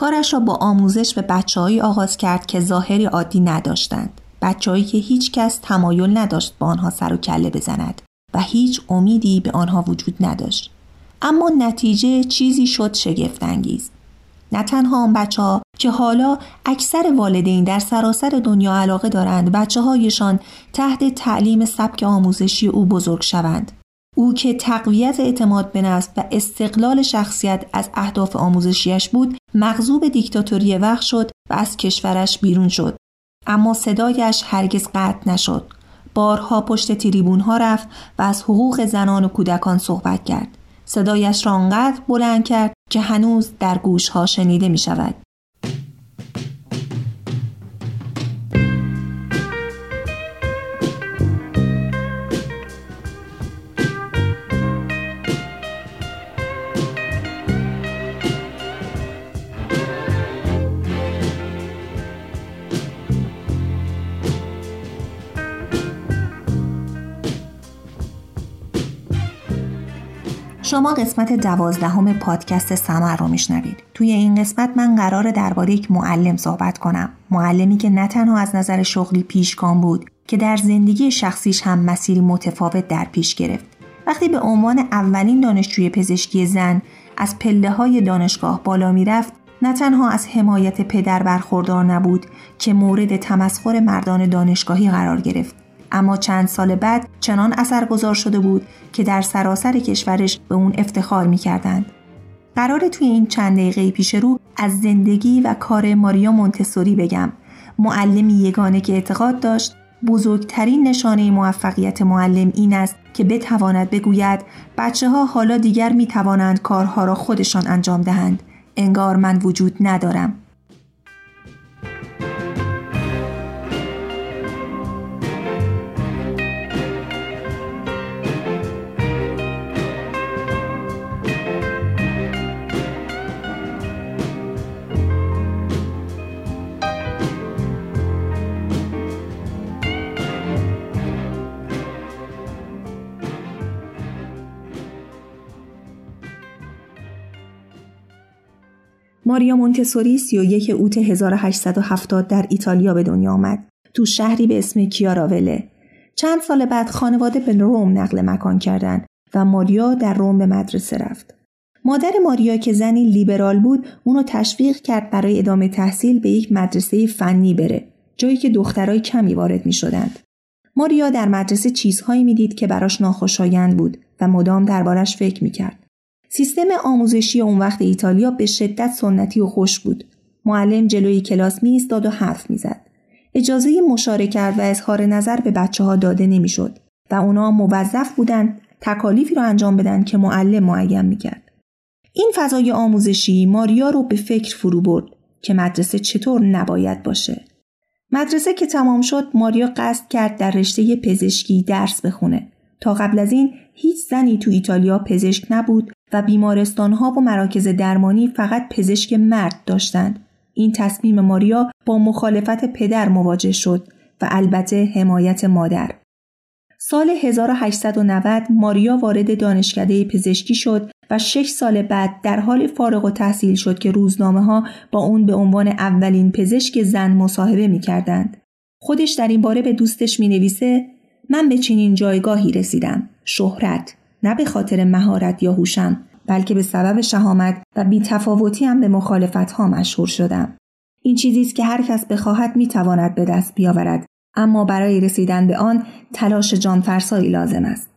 کارش را با آموزش به بچههایی آغاز کرد که ظاهری عادی نداشتند. بچههایی که هیچ کس تمایل نداشت با آنها سر و کله بزند و هیچ امیدی به آنها وجود نداشت. اما نتیجه چیزی شد شگفتانگیز. نه تنها آن بچه ها که حالا اکثر والدین در سراسر دنیا علاقه دارند بچه هایشان تحت تعلیم سبک آموزشی او بزرگ شوند. او که تقویت اعتماد به نفس و استقلال شخصیت از اهداف آموزشیش بود مغضوب دیکتاتوری وقت شد و از کشورش بیرون شد. اما صدایش هرگز قطع نشد. بارها پشت تریبون ها رفت و از حقوق زنان و کودکان صحبت کرد. صدایش را آنقدر بلند کرد که هنوز در گوش ها شنیده می شود شما قسمت دوازدهم پادکست سمر رو میشنوید. توی این قسمت من قرار درباره یک معلم صحبت کنم. معلمی که نه تنها از نظر شغلی پیشگام بود که در زندگی شخصیش هم مسیری متفاوت در پیش گرفت. وقتی به عنوان اولین دانشجوی پزشکی زن از پله های دانشگاه بالا می‌رفت نه تنها از حمایت پدر برخوردار نبود که مورد تمسخر مردان دانشگاهی قرار گرفت اما چند سال بعد چنان اثرگذار شده بود که در سراسر کشورش به اون افتخار می کردند. قرار توی این چند دقیقه پیش رو از زندگی و کار ماریا مونتسوری بگم. معلمی یگانه که اعتقاد داشت بزرگترین نشانه موفقیت معلم این است که بتواند بگوید بچه ها حالا دیگر می توانند کارها را خودشان انجام دهند. انگار من وجود ندارم. ماریا مونتسوری 31 اوت 1870 در ایتالیا به دنیا آمد. تو شهری به اسم کیاراوله. چند سال بعد خانواده به روم نقل مکان کردند و ماریا در روم به مدرسه رفت. مادر ماریا که زنی لیبرال بود اونو تشویق کرد برای ادامه تحصیل به یک مدرسه فنی بره جایی که دخترای کمی وارد می شدند. ماریا در مدرسه چیزهایی می‌دید که براش ناخوشایند بود و مدام دربارش فکر می‌کرد. سیستم آموزشی اون وقت ایتالیا به شدت سنتی و خوش بود. معلم جلوی کلاس می ایستاد و حرف می‌زد. اجازه مشارکت و اظهار نظر به بچه ها داده نمی‌شد و اونا موظف بودند تکالیفی را انجام بدن که معلم معین می‌کرد. این فضای آموزشی ماریا رو به فکر فرو برد که مدرسه چطور نباید باشه. مدرسه که تمام شد ماریا قصد کرد در رشته پزشکی درس بخونه. تا قبل از این هیچ زنی تو ایتالیا پزشک نبود و بیمارستانها و مراکز درمانی فقط پزشک مرد داشتند. این تصمیم ماریا با مخالفت پدر مواجه شد و البته حمایت مادر. سال 1890 ماریا وارد دانشکده پزشکی شد و شش سال بعد در حال فارغ و تحصیل شد که روزنامه ها با اون به عنوان اولین پزشک زن مصاحبه می کردند. خودش در این باره به دوستش می نویسه من به چنین جایگاهی رسیدم. شهرت. نه به خاطر مهارت یا هوشم بلکه به سبب شهامت و بیتفاوتی هم به مخالفت ها مشهور شدم. این چیزی است که هر کس بخواهد می‌تواند به دست بیاورد اما برای رسیدن به آن تلاش جانفرسایی لازم است.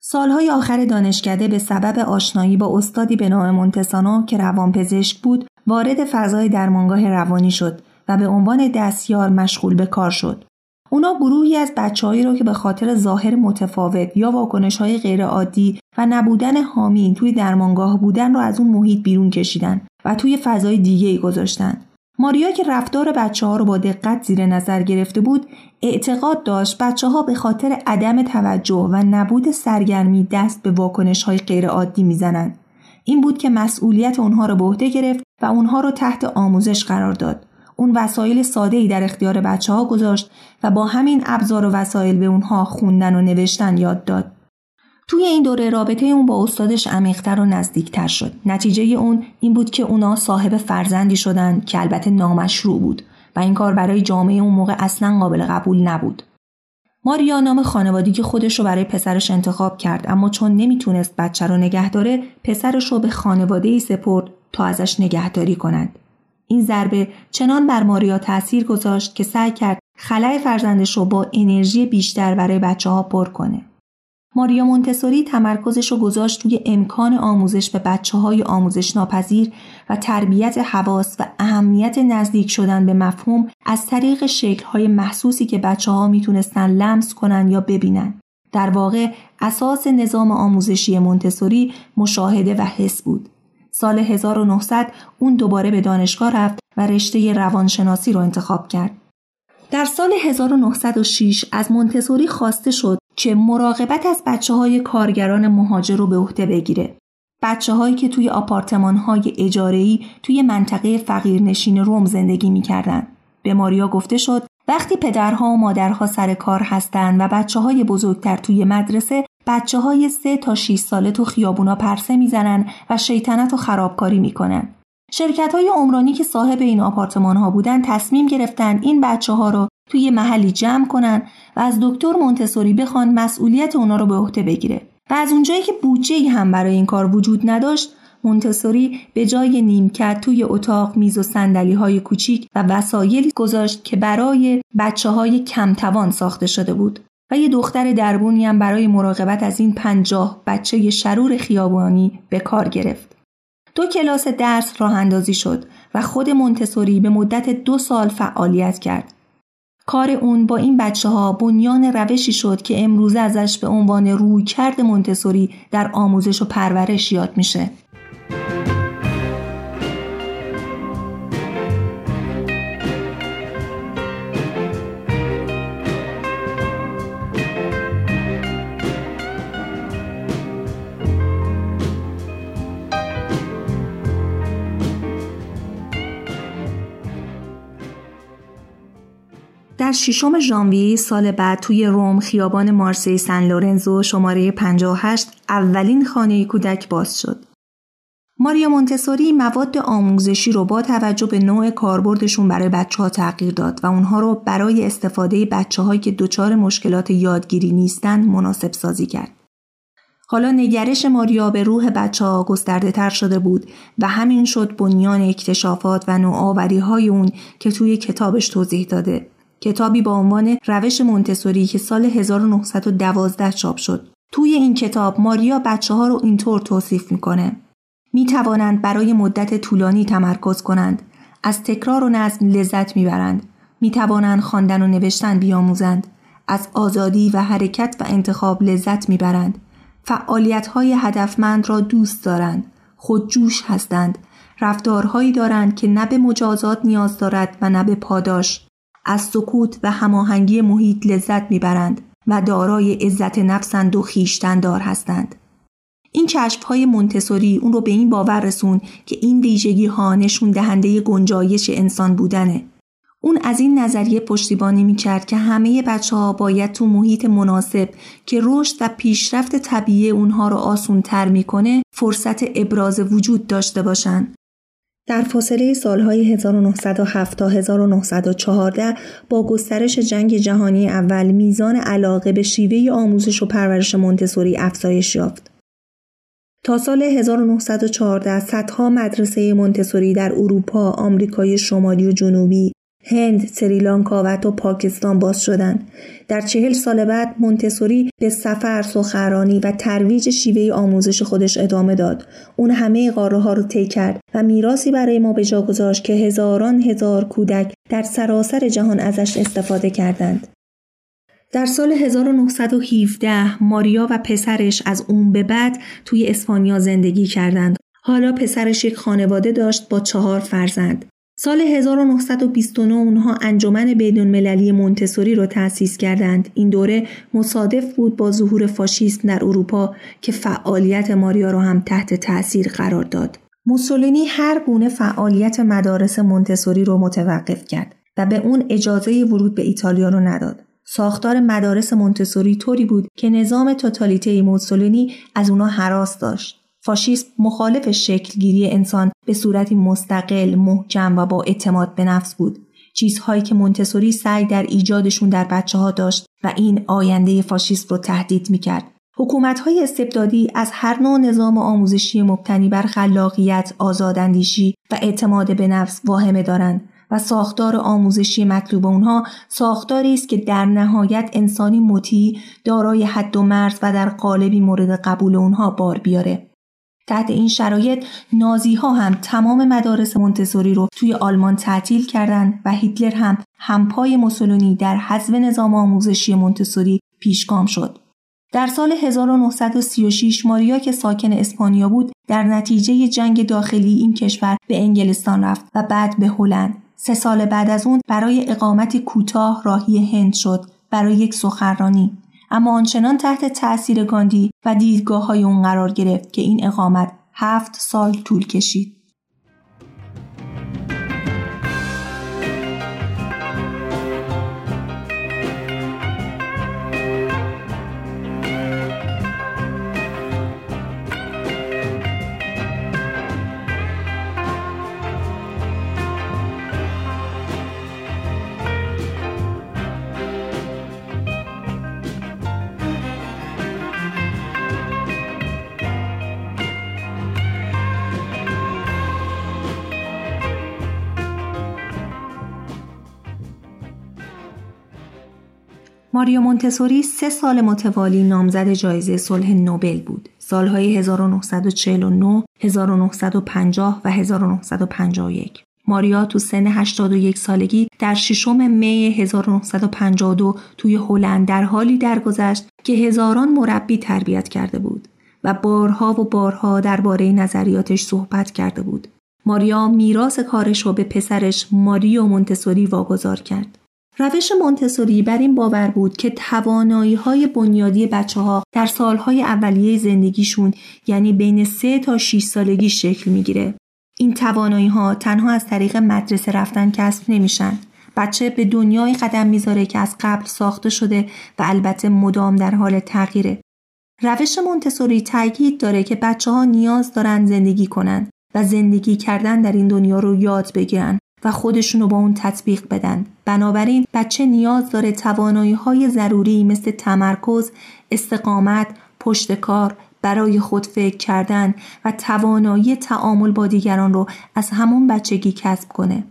سالهای آخر دانشکده به سبب آشنایی با استادی به نام مونتسانو که روانپزشک بود وارد فضای درمانگاه روانی شد و به عنوان دستیار مشغول به کار شد. اونا گروهی از بچههایی رو که به خاطر ظاهر متفاوت یا واکنش های غیرعادی و نبودن حامی توی درمانگاه بودن رو از اون محیط بیرون کشیدن و توی فضای دیگه ای گذاشتن. ماریا که رفتار بچه ها رو با دقت زیر نظر گرفته بود اعتقاد داشت بچه ها به خاطر عدم توجه و نبود سرگرمی دست به واکنش های غیرعادی می‌زنند. این بود که مسئولیت اونها رو به عهده گرفت و اونها رو تحت آموزش قرار داد. اون وسایل ساده ای در اختیار بچه ها گذاشت و با همین ابزار و وسایل به اونها خوندن و نوشتن یاد داد. توی این دوره رابطه اون با استادش عمیقتر و نزدیکتر شد. نتیجه اون این بود که اونا صاحب فرزندی شدن که البته نامشروع بود و این کار برای جامعه اون موقع اصلا قابل قبول نبود. ماریا نام خانوادگی خودش رو برای پسرش انتخاب کرد اما چون نمی‌تونست بچه رو نگه داره پسرش رو به خانواده ای سپرد تا ازش نگهداری کنند. این ضربه چنان بر ماریا تاثیر گذاشت که سعی کرد خلای فرزندش رو با انرژی بیشتر برای بچه ها پر کنه. ماریا مونتسوری تمرکزش رو گذاشت روی امکان آموزش به بچه های آموزش ناپذیر و تربیت حواس و اهمیت نزدیک شدن به مفهوم از طریق شکل های محسوسی که بچه ها می‌تونستن لمس کنن یا ببینن. در واقع اساس نظام آموزشی مونتسوری مشاهده و حس بود. سال 1900 اون دوباره به دانشگاه رفت و رشته روانشناسی رو انتخاب کرد. در سال 1906 از مونتسوری خواسته شد که مراقبت از بچه های کارگران مهاجر رو به عهده بگیره. بچه هایی که توی آپارتمان های اجارهی توی منطقه فقیرنشین روم زندگی می‌کردن. به ماریا گفته شد وقتی پدرها و مادرها سر کار هستند و بچه های بزرگتر توی مدرسه بچه های سه تا 6 ساله تو خیابونا پرسه می‌زنن و شیطنت و خرابکاری می‌کنن. شرکت های عمرانی که صاحب این آپارتمان ها بودن تصمیم گرفتن این بچه ها رو توی محلی جمع کنن و از دکتر مونتسوری بخوان مسئولیت اونا رو به عهده بگیره و از اونجایی که بودجه هم برای این کار وجود نداشت مونتسوری به جای نیمکت توی اتاق میز و سندلی های کوچیک و وسایلی گذاشت که برای بچه های کمتوان ساخته شده بود یه دختر دربونی هم برای مراقبت از این پنجاه بچه شرور خیابانی به کار گرفت. دو کلاس درس راه اندازی شد و خود مونتسوری به مدت دو سال فعالیت کرد. کار اون با این بچه ها بنیان روشی شد که امروزه ازش به عنوان روی کرد مونتسوری در آموزش و پرورش یاد میشه. ششم ژانویه سال بعد توی روم خیابان مارسی سن لورنزو شماره 58 اولین خانه کودک باز شد. ماریا مونتسوری مواد آموزشی رو با توجه به نوع کاربردشون برای بچه ها تغییر داد و اونها رو برای استفاده بچه هایی که دچار مشکلات یادگیری نیستن مناسب سازی کرد. حالا نگرش ماریا به روح بچه ها گسترده تر شده بود و همین شد بنیان اکتشافات و نوآوری های اون که توی کتابش توضیح داده کتابی با عنوان روش مونتسوری که سال 1912 چاپ شد. توی این کتاب ماریا بچه ها رو اینطور توصیف می‌کنه. می توانند برای مدت طولانی تمرکز کنند. از تکرار و نظم لذت می‌برند. می توانند خواندن و نوشتن بیاموزند. از آزادی و حرکت و انتخاب لذت می‌برند. فعالیت های هدفمند را دوست دارند. خودجوش هستند. رفتارهایی دارند که نه به مجازات نیاز دارد و نه به پاداش. از سکوت و هماهنگی محیط لذت می‌برند و دارای عزت نفسند و خیشتندار هستند. این کشف های اون رو به این باور رسون که این ویژگی ها نشون دهنده گنجایش انسان بودنه. اون از این نظریه پشتیبانی می‌کرد که همه بچه ها باید تو محیط مناسب که رشد و پیشرفت طبیعی اونها رو آسون تر می‌کنه فرصت ابراز وجود داشته باشند در فاصله سالهای 1907 تا 1914 با گسترش جنگ جهانی اول میزان علاقه به شیوه آموزش و پرورش مونتسوری افزایش یافت. تا سال 1914 صدها مدرسه مونتسوری در اروپا، آمریکای شمالی و جنوبی، هند، سریلانکا و حتی پاکستان باز شدند. در چهل سال بعد مونتسوری به سفر، سخرانی و ترویج شیوه آموزش خودش ادامه داد. اون همه قاره ها رو طی کرد و میراسی برای ما به جا گذاشت که هزاران هزار کودک در سراسر جهان ازش استفاده کردند. در سال 1917 ماریا و پسرش از اون به بعد توی اسپانیا زندگی کردند. حالا پسرش یک خانواده داشت با چهار فرزند. سال 1929 اونها انجمن بین المللی مونتسوری رو تأسیس کردند. این دوره مصادف بود با ظهور فاشیسم در اروپا که فعالیت ماریا رو هم تحت تأثیر قرار داد. موسولینی هر گونه فعالیت مدارس مونتسوری رو متوقف کرد و به اون اجازه ورود به ایتالیا رو نداد. ساختار مدارس مونتسوری طوری بود که نظام توتالیته موسولینی از اونا حراس داشت. فاشیسم مخالف شکلگیری انسان به صورتی مستقل، محکم و با اعتماد به نفس بود. چیزهایی که مونتسوری سعی در ایجادشون در بچه ها داشت و این آینده فاشیست رو تهدید می‌کرد. حکومت های استبدادی از هر نوع نظام آموزشی مبتنی بر خلاقیت، آزاداندیشی و اعتماد به نفس واهمه دارند و ساختار آموزشی مطلوب اونها ساختاری است که در نهایت انسانی مطیع دارای حد و مرز و در قالبی مورد قبول اونها بار بیاره. تحت این شرایط نازی ها هم تمام مدارس مونتسوری رو توی آلمان تعطیل کردند و هیتلر هم همپای موسولونی در حذف نظام آموزشی مونتسوری پیشگام شد. در سال 1936 ماریا که ساکن اسپانیا بود در نتیجه جنگ داخلی این کشور به انگلستان رفت و بعد به هلند. سه سال بعد از اون برای اقامتی کوتاه راهی هند شد برای یک سخنرانی اما آنچنان تحت تأثیر گاندی و دیدگاه های اون قرار گرفت که این اقامت هفت سال طول کشید. ماریو مونتسوری سه سال متوالی نامزد جایزه صلح نوبل بود. سالهای 1949, 1950 و 1951. ماریا تو سن 81 سالگی در ششم می 1952 توی هلند در حالی درگذشت که هزاران مربی تربیت کرده بود و بارها و بارها درباره نظریاتش صحبت کرده بود. ماریا میراث کارش رو به پسرش ماریو مونتسوری واگذار کرد. روش مونتسوری بر این باور بود که توانایی های بنیادی بچه ها در سالهای اولیه زندگیشون یعنی بین 3 تا 6 سالگی شکل می‌گیره. این توانایی ها تنها از طریق مدرسه رفتن کسب نمیشن. بچه به دنیای قدم می‌ذاره که از قبل ساخته شده و البته مدام در حال تغییره. روش مونتسوری تاکید داره که بچه ها نیاز دارن زندگی کنند و زندگی کردن در این دنیا رو یاد بگیرن و خودشون رو با اون تطبیق بدن. بنابراین بچه نیاز داره توانایی های ضروری مثل تمرکز، استقامت، پشت کار، برای خود فکر کردن و توانایی تعامل با دیگران رو از همون بچگی کسب کنه.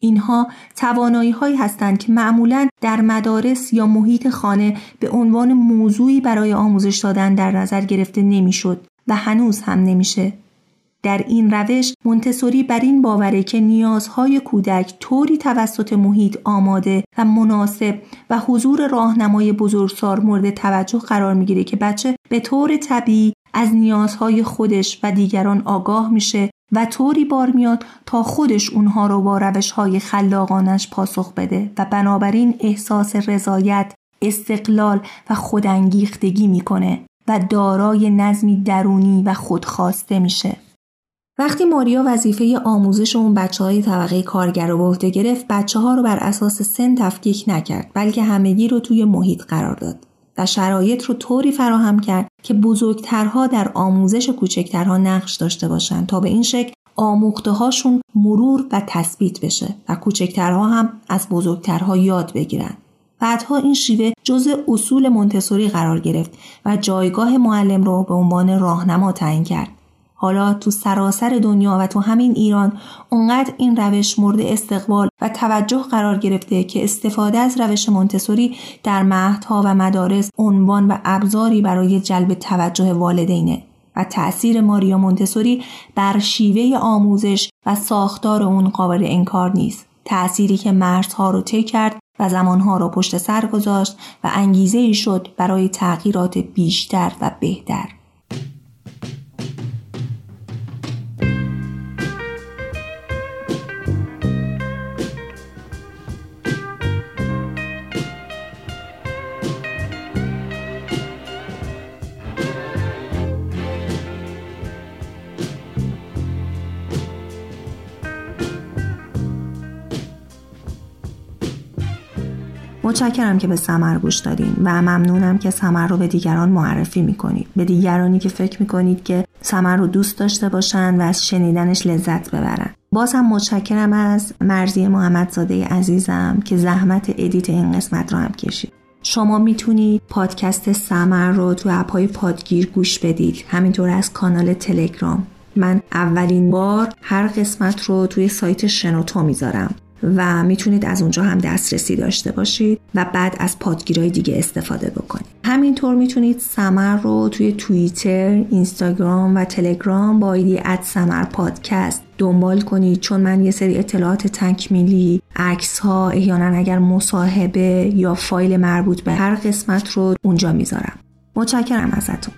اینها توانایی هایی هستند که معمولا در مدارس یا محیط خانه به عنوان موضوعی برای آموزش دادن در نظر گرفته نمی‌شد و هنوز هم نمیشه. در این روش مونتسوری بر این باوره که نیازهای کودک طوری توسط محیط آماده و مناسب و حضور راهنمای بزرگسال مورد توجه قرار می‌گیره که بچه به طور طبیعی از نیازهای خودش و دیگران آگاه میشه و طوری بار میاد تا خودش اونها رو با روشهای خلاقانش پاسخ بده و بنابراین احساس رضایت، استقلال و خودانگیختگی می‌کنه و دارای نظمی درونی و خودخواسته میشه. وقتی ماریا وظیفه آموزش اون بچه های طبقه کارگر رو به عهده گرفت بچه ها رو بر اساس سن تفکیک نکرد بلکه همگی رو توی محیط قرار داد و شرایط رو طوری فراهم کرد که بزرگترها در آموزش کوچکترها نقش داشته باشند تا به این شکل آموخته هاشون مرور و تثبیت بشه و کوچکترها هم از بزرگترها یاد بگیرن. بعدها این شیوه جزء اصول مونتسوری قرار گرفت و جایگاه معلم رو به عنوان راهنما تعیین کرد. حالا تو سراسر دنیا و تو همین ایران اونقدر این روش مورد استقبال و توجه قرار گرفته که استفاده از روش مونتسوری در مهدها و مدارس عنوان و ابزاری برای جلب توجه والدینه و تأثیر ماریا مونتسوری بر شیوه آموزش و ساختار اون قابل انکار نیست. تأثیری که مرزها رو طی کرد و زمانها را پشت سر گذاشت و انگیزه ای شد برای تغییرات بیشتر و بهتر. متشکرم که به سمر گوش دادین و ممنونم که سمر رو به دیگران معرفی می‌کنید. به دیگرانی که فکر می‌کنید که سمر رو دوست داشته باشن و از شنیدنش لذت ببرن. باز هم متشکرم از مرضی محمدزاده عزیزم که زحمت edit این قسمت رو هم کشید. شما می‌تونید پادکست سمر رو تو app های پادگیر گوش بدید. همینطور از کانال تلگرام. من اولین بار هر قسمت رو توی سایت شنوتو می‌ذارم. و می‌تونید از اونجا هم دسترسی داشته باشید و بعد از پادگیرهای دیگه استفاده بکنید. همینطور می‌تونید سمر رو توی توییتر، اینستاگرام و تلگرام با ایدی اد سمر پادکست دنبال کنید. چون من یه سری اطلاعات تکمیلی عکس ها احیانا اگر مصاحبه یا فایل مربوط به هر قسمت رو اونجا می‌ذارم. متشکرم ازتون.